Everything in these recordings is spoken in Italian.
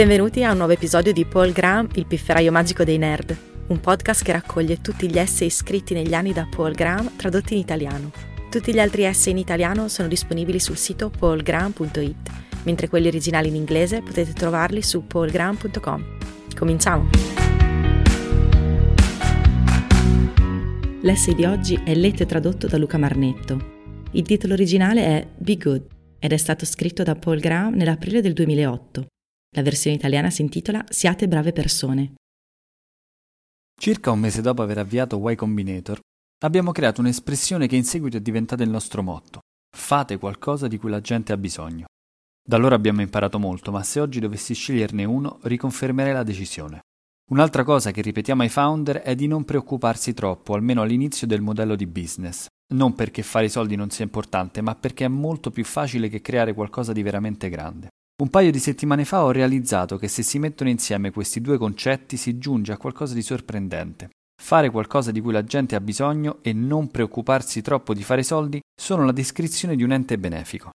Benvenuti a un nuovo episodio di Paul Graham, il pifferaio magico dei nerd, un podcast che raccoglie tutti gli essay scritti negli anni da Paul Graham tradotti in italiano. Tutti gli altri essay in italiano sono disponibili sul sito paulgraham.it, mentre quelli originali in inglese potete trovarli su paulgraham.com. Cominciamo! L'essay di oggi è letto e tradotto da Luca Marnetto. Il titolo originale è Be Good ed è stato scritto da Paul Graham nell'aprile del 2008. La versione italiana si intitola Siate brave persone. Circa un mese dopo aver avviato Y Combinator, abbiamo creato un'espressione che in seguito è diventata il nostro motto. Fate qualcosa di cui la gente ha bisogno. Da allora abbiamo imparato molto, ma se oggi dovessi sceglierne uno, riconfermerei la decisione. Un'altra cosa che ripetiamo ai founder è di non preoccuparsi troppo, almeno all'inizio del modello di business. Non perché fare i soldi non sia importante, ma perché è molto più facile che creare qualcosa di veramente grande. Un paio di settimane fa ho realizzato che se si mettono insieme questi due concetti si giunge a qualcosa di sorprendente. Fare qualcosa di cui la gente ha bisogno e non preoccuparsi troppo di fare soldi sono la descrizione di un ente benefico.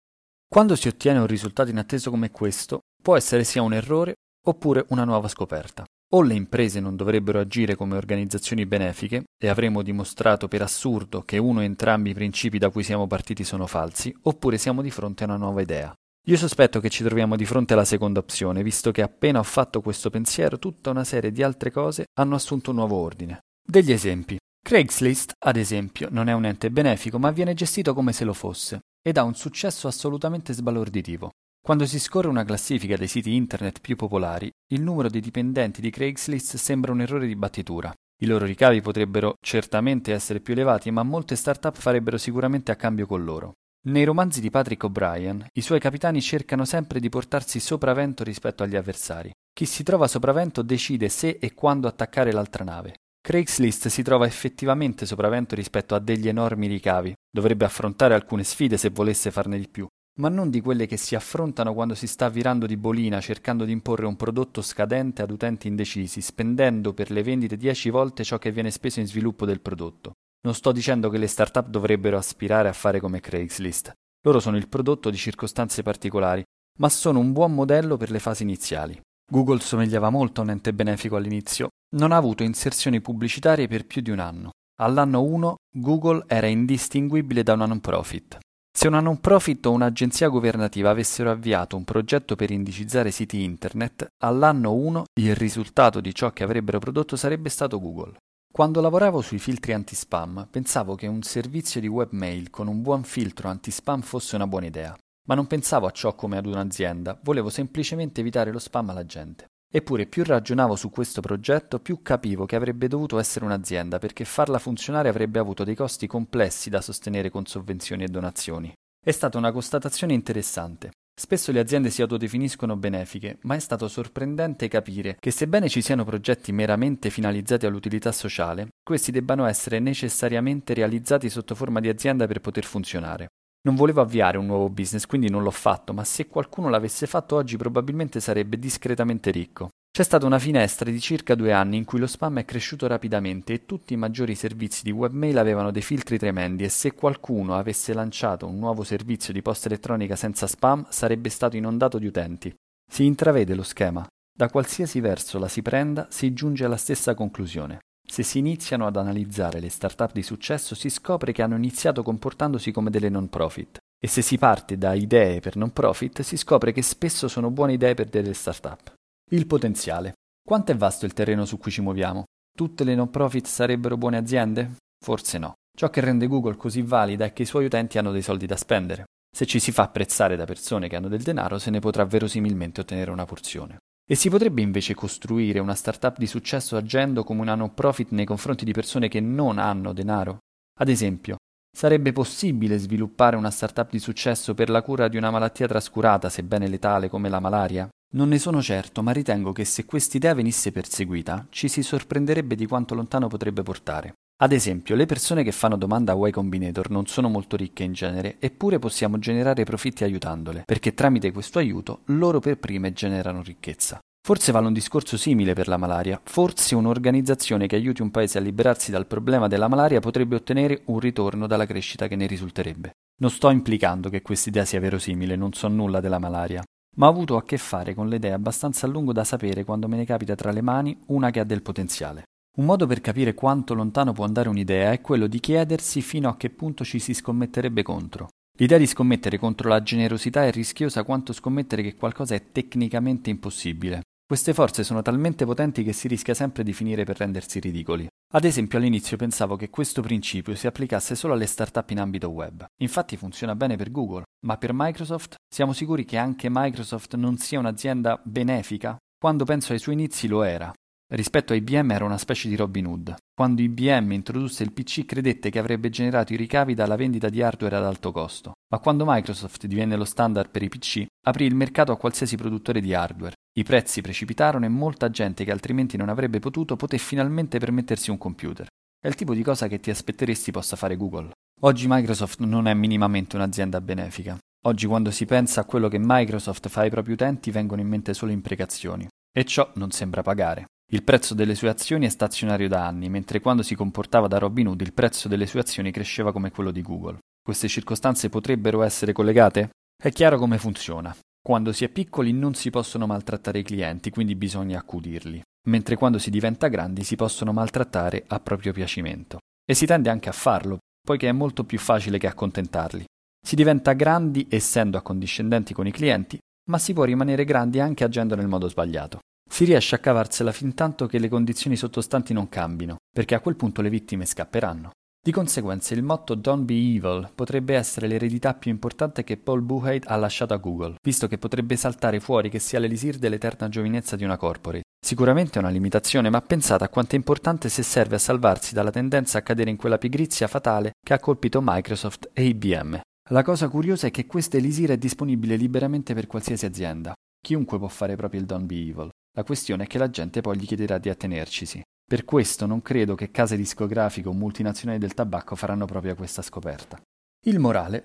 Quando si ottiene un risultato inatteso come questo, può essere sia un errore oppure una nuova scoperta. O le imprese non dovrebbero agire come organizzazioni benefiche e avremo dimostrato per assurdo che uno o entrambi i principi da cui siamo partiti sono falsi, oppure siamo di fronte a una nuova idea. Io sospetto che ci troviamo di fronte alla seconda opzione, visto che appena ho fatto questo pensiero tutta una serie di altre cose hanno assunto un nuovo ordine. Degli esempi. Craigslist, ad esempio, non è un ente benefico, ma viene gestito come se lo fosse, ed ha un successo assolutamente sbalorditivo. Quando si scorre una classifica dei siti internet più popolari, il numero dei dipendenti di Craigslist sembra un errore di battitura. I loro ricavi potrebbero certamente essere più elevati, ma molte start-up farebbero sicuramente a cambio con loro. Nei romanzi di Patrick O'Brien, i suoi capitani cercano sempre di portarsi sopravvento rispetto agli avversari. Chi si trova sopravvento decide se e quando attaccare l'altra nave. Craigslist si trova effettivamente sopravvento rispetto a degli enormi ricavi, dovrebbe affrontare alcune sfide se volesse farne di più, ma non di quelle che si affrontano quando si sta virando di bolina cercando di imporre un prodotto scadente ad utenti indecisi, spendendo per le vendite 10 volte ciò che viene speso in sviluppo del prodotto. Non sto dicendo che le start-up dovrebbero aspirare a fare come Craigslist. Loro sono il prodotto di circostanze particolari, ma sono un buon modello per le fasi iniziali. Google somigliava molto a un ente benefico all'inizio, non ha avuto inserzioni pubblicitarie per più di un anno. All'anno 1 Google era indistinguibile da una non profit. Se una non profit o un'agenzia governativa avessero avviato un progetto per indicizzare siti internet, all'anno 1 il risultato di ciò che avrebbero prodotto sarebbe stato Google. Quando lavoravo sui filtri anti-spam, pensavo che un servizio di webmail con un buon filtro anti-spam fosse una buona idea, ma non pensavo a ciò come ad un'azienda, volevo semplicemente evitare lo spam alla gente. Eppure più ragionavo su questo progetto, più capivo che avrebbe dovuto essere un'azienda, perché farla funzionare avrebbe avuto dei costi complessi da sostenere con sovvenzioni e donazioni. È stata una constatazione interessante. Spesso le aziende si autodefiniscono benefiche, ma è stato sorprendente capire che sebbene ci siano progetti meramente finalizzati all'utilità sociale, questi debbano essere necessariamente realizzati sotto forma di azienda per poter funzionare. Non volevo avviare un nuovo business, quindi non l'ho fatto, ma se qualcuno l'avesse fatto oggi probabilmente sarebbe discretamente ricco. C'è stata una finestra di circa due anni in cui lo spam è cresciuto rapidamente e tutti i maggiori servizi di webmail avevano dei filtri tremendi e se qualcuno avesse lanciato un nuovo servizio di posta elettronica senza spam sarebbe stato inondato di utenti. Si intravede lo schema. Da qualsiasi verso la si prenda si giunge alla stessa conclusione. Se si iniziano ad analizzare le start-up di successo si scopre che hanno iniziato comportandosi come delle non profit. E se si parte da idee per non profit si scopre che spesso sono buone idee per delle start-up. Il potenziale. Quanto è vasto il terreno su cui ci muoviamo? Tutte le non profit sarebbero buone aziende? Forse no. Ciò che rende Google così valida è che i suoi utenti hanno dei soldi da spendere. Se ci si fa apprezzare da persone che hanno del denaro, se ne potrà verosimilmente ottenere una porzione. E si potrebbe invece costruire una startup di successo agendo come una non profit nei confronti di persone che non hanno denaro? Ad esempio, sarebbe possibile sviluppare una startup di successo per la cura di una malattia trascurata, sebbene letale come la malaria? Non ne sono certo, ma ritengo che se quest'idea venisse perseguita, ci si sorprenderebbe di quanto lontano potrebbe portare. Ad esempio, le persone che fanno domanda a Y Combinator non sono molto ricche in genere, eppure possiamo generare profitti aiutandole, perché tramite questo aiuto loro per prime generano ricchezza. Forse vale un discorso simile per la malaria. Forse un'organizzazione che aiuti un paese a liberarsi dal problema della malaria potrebbe ottenere un ritorno dalla crescita che ne risulterebbe. Non sto implicando che quest'idea sia verosimile, non so nulla della malaria. Ma ho avuto a che fare con le idee abbastanza a lungo da sapere quando me ne capita tra le mani una che ha del potenziale. Un modo per capire quanto lontano può andare un'idea è quello di chiedersi fino a che punto ci si scommetterebbe contro. L'idea di scommettere contro la generosità è rischiosa quanto scommettere che qualcosa è tecnicamente impossibile. Queste forze sono talmente potenti che si rischia sempre di finire per rendersi ridicoli. Ad esempio all'inizio pensavo che questo principio si applicasse solo alle start-up in ambito web. Infatti funziona bene per Google, ma per Microsoft siamo sicuri che anche Microsoft non sia un'azienda benefica? Quando penso ai suoi inizi lo era. Rispetto a IBM era una specie di Robin Hood. Quando IBM introdusse il PC credette che avrebbe generato i ricavi dalla vendita di hardware ad alto costo, ma quando Microsoft divenne lo standard per i PC, aprì il mercato a qualsiasi produttore di hardware. I prezzi precipitarono e molta gente che altrimenti non avrebbe potuto poté finalmente permettersi un computer. È il tipo di cosa che ti aspetteresti possa fare Google. Oggi Microsoft non è minimamente un'azienda benefica. Oggi quando si pensa a quello che Microsoft fa ai propri utenti vengono in mente solo imprecazioni. E ciò non sembra pagare. Il prezzo delle sue azioni è stazionario da anni, mentre quando si comportava da Robin Hood il prezzo delle sue azioni cresceva come quello di Google. Queste circostanze potrebbero essere collegate? È chiaro come funziona. Quando si è piccoli non si possono maltrattare i clienti, quindi bisogna accudirli, mentre quando si diventa grandi si possono maltrattare a proprio piacimento. E si tende anche a farlo, poiché è molto più facile che accontentarli. Si diventa grandi essendo accondiscendenti con i clienti, ma si può rimanere grandi anche agendo nel modo sbagliato. Si riesce a cavarsela fin tanto che le condizioni sottostanti non cambino, perché a quel punto le vittime scapperanno. Di conseguenza il motto Don't be evil potrebbe essere l'eredità più importante che Paul Buchheit ha lasciato a Google, visto che potrebbe saltare fuori che sia l'elisir dell'eterna giovinezza di una corporate. Sicuramente è una limitazione, ma pensate a quanto è importante se serve a salvarsi dalla tendenza a cadere in quella pigrizia fatale che ha colpito Microsoft e IBM. La cosa curiosa è che questo elisir è disponibile liberamente per qualsiasi azienda. Chiunque può fare proprio il Don't be evil. La questione è che la gente poi gli chiederà di attenercisi. Per questo non credo che case discografiche o multinazionali del tabacco faranno proprio questa scoperta. Il morale.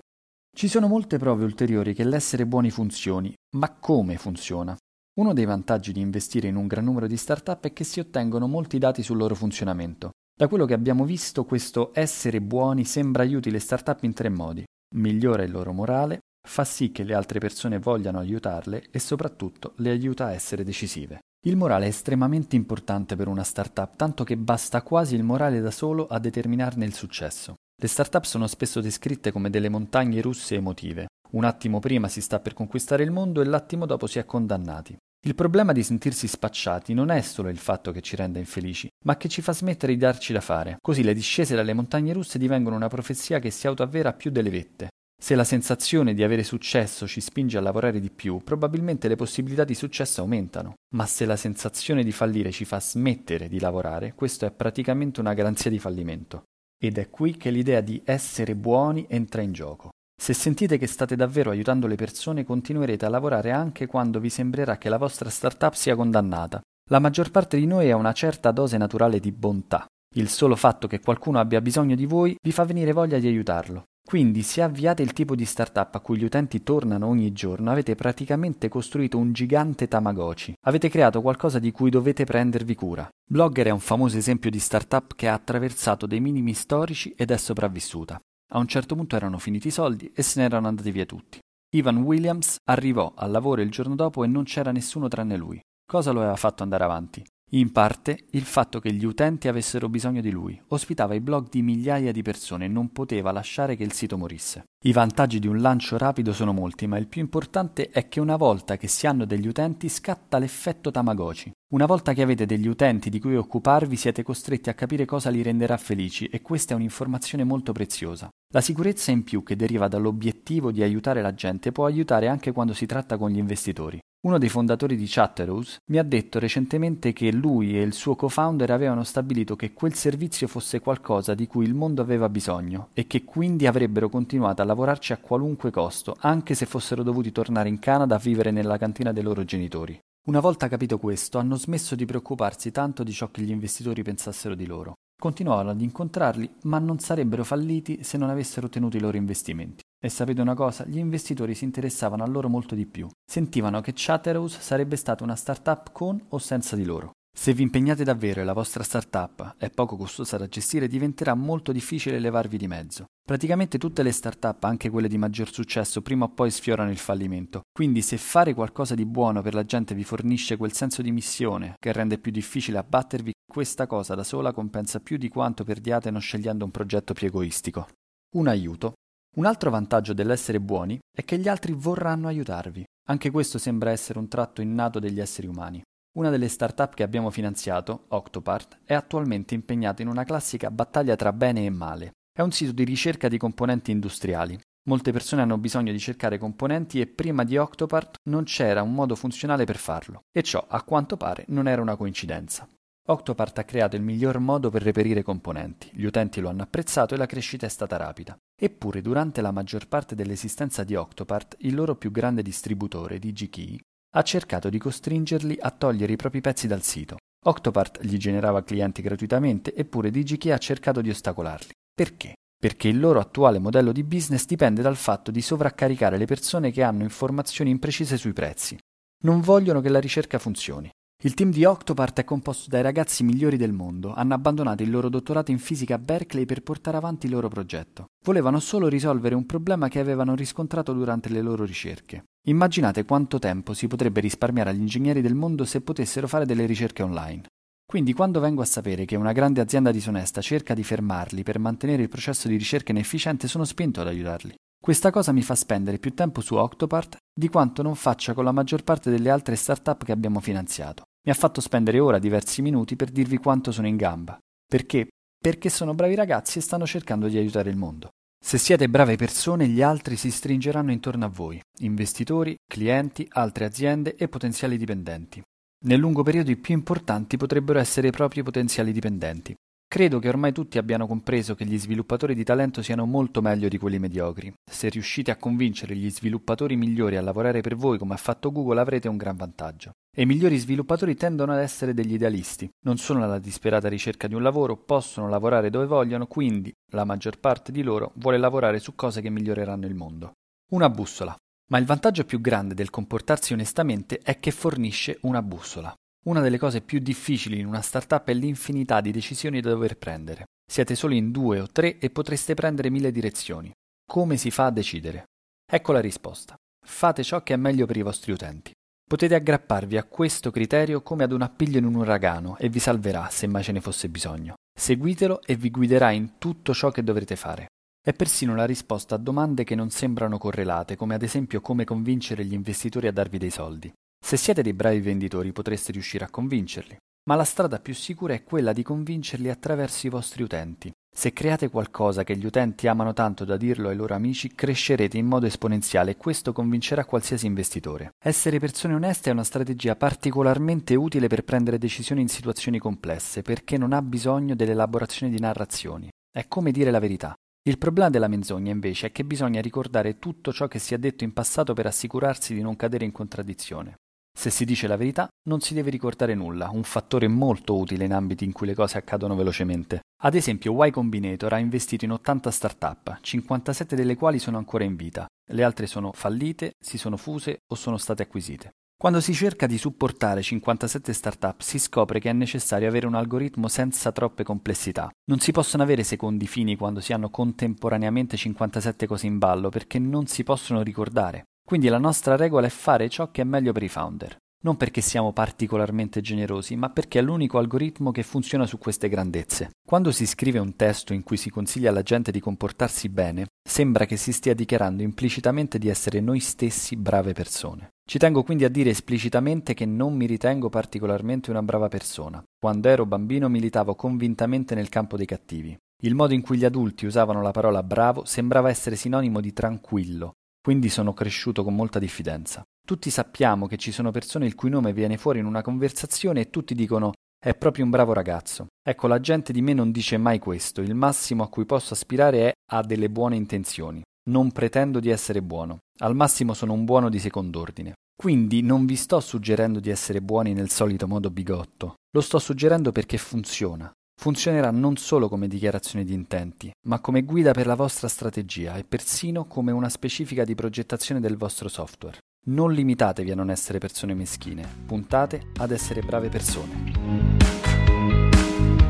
Ci sono molte prove ulteriori che l'essere buoni funzioni, ma come funziona? Uno dei vantaggi di investire in un gran numero di start-up è che si ottengono molti dati sul loro funzionamento. Da quello che abbiamo visto, questo essere buoni sembra aiuti le start-up in tre modi. Migliora il loro morale, fa sì che le altre persone vogliano aiutarle e soprattutto le aiuta a essere decisive. Il morale è estremamente importante per una startup, tanto che basta quasi il morale da solo a determinarne il successo. Le startup sono spesso descritte come delle montagne russe emotive. Un attimo prima si sta per conquistare il mondo e l'attimo dopo si è condannati. Il problema di sentirsi spacciati non è solo il fatto che ci renda infelici, ma che ci fa smettere di darci da fare. Così le discese dalle montagne russe divengono una profezia che si autoavvera più delle vette. Se la sensazione di avere successo ci spinge a lavorare di più, probabilmente le possibilità di successo aumentano. Ma se la sensazione di fallire ci fa smettere di lavorare, questo è praticamente una garanzia di fallimento. Ed è qui che l'idea di essere buoni entra in gioco. Se sentite che state davvero aiutando le persone, continuerete a lavorare anche quando vi sembrerà che la vostra startup sia condannata. La maggior parte di noi ha una certa dose naturale di bontà. Il solo fatto che qualcuno abbia bisogno di voi vi fa venire voglia di aiutarlo. Quindi se avviate il tipo di startup a cui gli utenti tornano ogni giorno, avete praticamente costruito un gigante Tamagotchi. Avete creato qualcosa di cui dovete prendervi cura. Blogger è un famoso esempio di startup che ha attraversato dei minimi storici ed è sopravvissuta. A un certo punto erano finiti i soldi e se ne erano andati via tutti. Ivan Williams arrivò al lavoro il giorno dopo e non c'era nessuno tranne lui. Cosa lo aveva fatto andare avanti? In parte il fatto che gli utenti avessero bisogno di lui. Ospitava i blog di migliaia di persone e non poteva lasciare che il sito morisse. I vantaggi di un lancio rapido sono molti, ma il più importante è che una volta che si hanno degli utenti scatta l'effetto Tamagotchi. Una volta che avete degli utenti di cui occuparvi siete costretti a capire cosa li renderà felici e questa è un'informazione molto preziosa. La sicurezza in più che deriva dall'obiettivo di aiutare la gente può aiutare anche quando si tratta con gli investitori. Uno dei fondatori di Chatterhouse mi ha detto recentemente che lui e il suo co-founder avevano stabilito che quel servizio fosse qualcosa di cui il mondo aveva bisogno e che quindi avrebbero continuato a lavorarci a qualunque costo, anche se fossero dovuti tornare in Canada a vivere nella cantina dei loro genitori. Una volta capito questo, hanno smesso di preoccuparsi tanto di ciò che gli investitori pensassero di loro. Continuavano ad incontrarli, ma non sarebbero falliti se non avessero ottenuto i loro investimenti. E sapete una cosa? Gli investitori si interessavano a loro molto di più. Sentivano che Chatterhouse sarebbe stata una startup con o senza di loro. Se vi impegnate davvero e la vostra startup è poco costosa da gestire, diventerà molto difficile levarvi di mezzo. Praticamente tutte le startup, anche quelle di maggior successo, prima o poi sfiorano il fallimento. Quindi se fare qualcosa di buono per la gente vi fornisce quel senso di missione che rende più difficile abbattervi, questa cosa da sola compensa più di quanto perdiate non scegliendo un progetto più egoistico. Un aiuto. Un altro vantaggio dell'essere buoni è che gli altri vorranno aiutarvi. Anche questo sembra essere un tratto innato degli esseri umani. Una delle start-up che abbiamo finanziato, Octopart, è attualmente impegnata in una classica battaglia tra bene e male. È un sito di ricerca di componenti industriali. Molte persone hanno bisogno di cercare componenti e prima di Octopart non c'era un modo funzionale per farlo. E ciò, a quanto pare, non era una coincidenza. Octopart ha creato il miglior modo per reperire componenti, gli utenti lo hanno apprezzato e la crescita è stata rapida. Eppure, durante la maggior parte dell'esistenza di Octopart, il loro più grande distributore, DigiKey, ha cercato di costringerli a togliere i propri pezzi dal sito. Octopart gli generava clienti gratuitamente, eppure DigiKey ha cercato di ostacolarli. Perché? Perché il loro attuale modello di business dipende dal fatto di sovraccaricare le persone che hanno informazioni imprecise sui prezzi. Non vogliono che la ricerca funzioni. Il team di Octopart è composto dai ragazzi migliori del mondo. Hanno abbandonato il loro dottorato in fisica a Berkeley per portare avanti il loro progetto. Volevano solo risolvere un problema che avevano riscontrato durante le loro ricerche. Immaginate quanto tempo si potrebbe risparmiare agli ingegneri del mondo se potessero fare delle ricerche online. Quindi quando vengo a sapere che una grande azienda disonesta cerca di fermarli per mantenere il processo di ricerca inefficiente, sono spinto ad aiutarli. Questa cosa mi fa spendere più tempo su Octopart di quanto non faccia con la maggior parte delle altre start-up che abbiamo finanziato. Mi ha fatto spendere ora diversi minuti per dirvi quanto sono in gamba. Perché? Perché sono bravi ragazzi e stanno cercando di aiutare il mondo. Se siete brave persone, gli altri si stringeranno intorno a voi, investitori, clienti, altre aziende e potenziali dipendenti. Nel lungo periodo i più importanti potrebbero essere i propri potenziali dipendenti. Credo che ormai tutti abbiano compreso che gli sviluppatori di talento siano molto meglio di quelli mediocri. Se riuscite a convincere gli sviluppatori migliori a lavorare per voi come ha fatto Google avrete un gran vantaggio. E i migliori sviluppatori tendono ad essere degli idealisti, non sono alla disperata ricerca di un lavoro, possono lavorare dove vogliono, quindi la maggior parte di loro vuole lavorare su cose che miglioreranno il mondo. Una bussola. Ma il vantaggio più grande del comportarsi onestamente è che fornisce una bussola. Una delle cose più difficili in una startup è l'infinità di decisioni da dover prendere. Siete solo in due o tre e potreste prendere mille direzioni. Come si fa a decidere? Ecco la risposta. Fate ciò che è meglio per i vostri utenti. Potete aggrapparvi a questo criterio come ad un appiglio in un uragano e vi salverà se mai ce ne fosse bisogno. Seguitelo e vi guiderà in tutto ciò che dovrete fare. È persino la risposta a domande che non sembrano correlate, come ad esempio come convincere gli investitori a darvi dei soldi. Se siete dei bravi venditori potreste riuscire a convincerli, ma la strada più sicura è quella di convincerli attraverso i vostri utenti. Se create qualcosa che gli utenti amano tanto da dirlo ai loro amici, crescerete in modo esponenziale e questo convincerà qualsiasi investitore. Essere persone oneste è una strategia particolarmente utile per prendere decisioni in situazioni complesse, perché non ha bisogno dell'elaborazione di narrazioni. È come dire la verità. Il problema della menzogna invece è che bisogna ricordare tutto ciò che si è detto in passato per assicurarsi di non cadere in contraddizione. Se si dice la verità, non si deve ricordare nulla, un fattore molto utile in ambiti in cui le cose accadono velocemente. Ad esempio, Y Combinator ha investito in 80 start-up, 57 delle quali sono ancora in vita. Le altre sono fallite, si sono fuse o sono state acquisite. Quando si cerca di supportare 57 start-up si scopre che è necessario avere un algoritmo senza troppe complessità. Non si possono avere secondi fini quando si hanno contemporaneamente 57 cose in ballo perché non si possono ricordare. Quindi la nostra regola è fare ciò che è meglio per i founder. Non perché siamo particolarmente generosi, ma perché è l'unico algoritmo che funziona su queste grandezze. Quando si scrive un testo in cui si consiglia alla gente di comportarsi bene, sembra che si stia dichiarando implicitamente di essere noi stessi brave persone. Ci tengo quindi a dire esplicitamente che non mi ritengo particolarmente una brava persona. Quando ero bambino militavo convintamente nel campo dei cattivi. Il modo in cui gli adulti usavano la parola bravo sembrava essere sinonimo di tranquillo, quindi sono cresciuto con molta diffidenza. Tutti sappiamo che ci sono persone il cui nome viene fuori in una conversazione e tutti dicono è proprio un bravo ragazzo. Ecco, la gente di me non dice mai questo, il massimo a cui posso aspirare è a delle buone intenzioni. Non pretendo di essere buono, al massimo sono un buono di second'ordine. Quindi non vi sto suggerendo di essere buoni nel solito modo bigotto, lo sto suggerendo perché funziona, funzionerà non solo come dichiarazione di intenti, ma come guida per la vostra strategia e persino come una specifica di progettazione del vostro software. Non limitatevi a non essere persone meschine, puntate ad essere brave persone.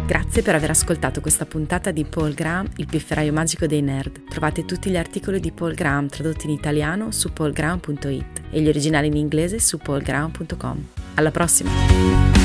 Grazie per aver ascoltato questa puntata di Paul Graham, il pifferaio magico dei nerd. Trovate tutti gli articoli di Paul Graham tradotti in italiano su paulgraham.it e gli originali in inglese su paulgraham.com. Alla prossima!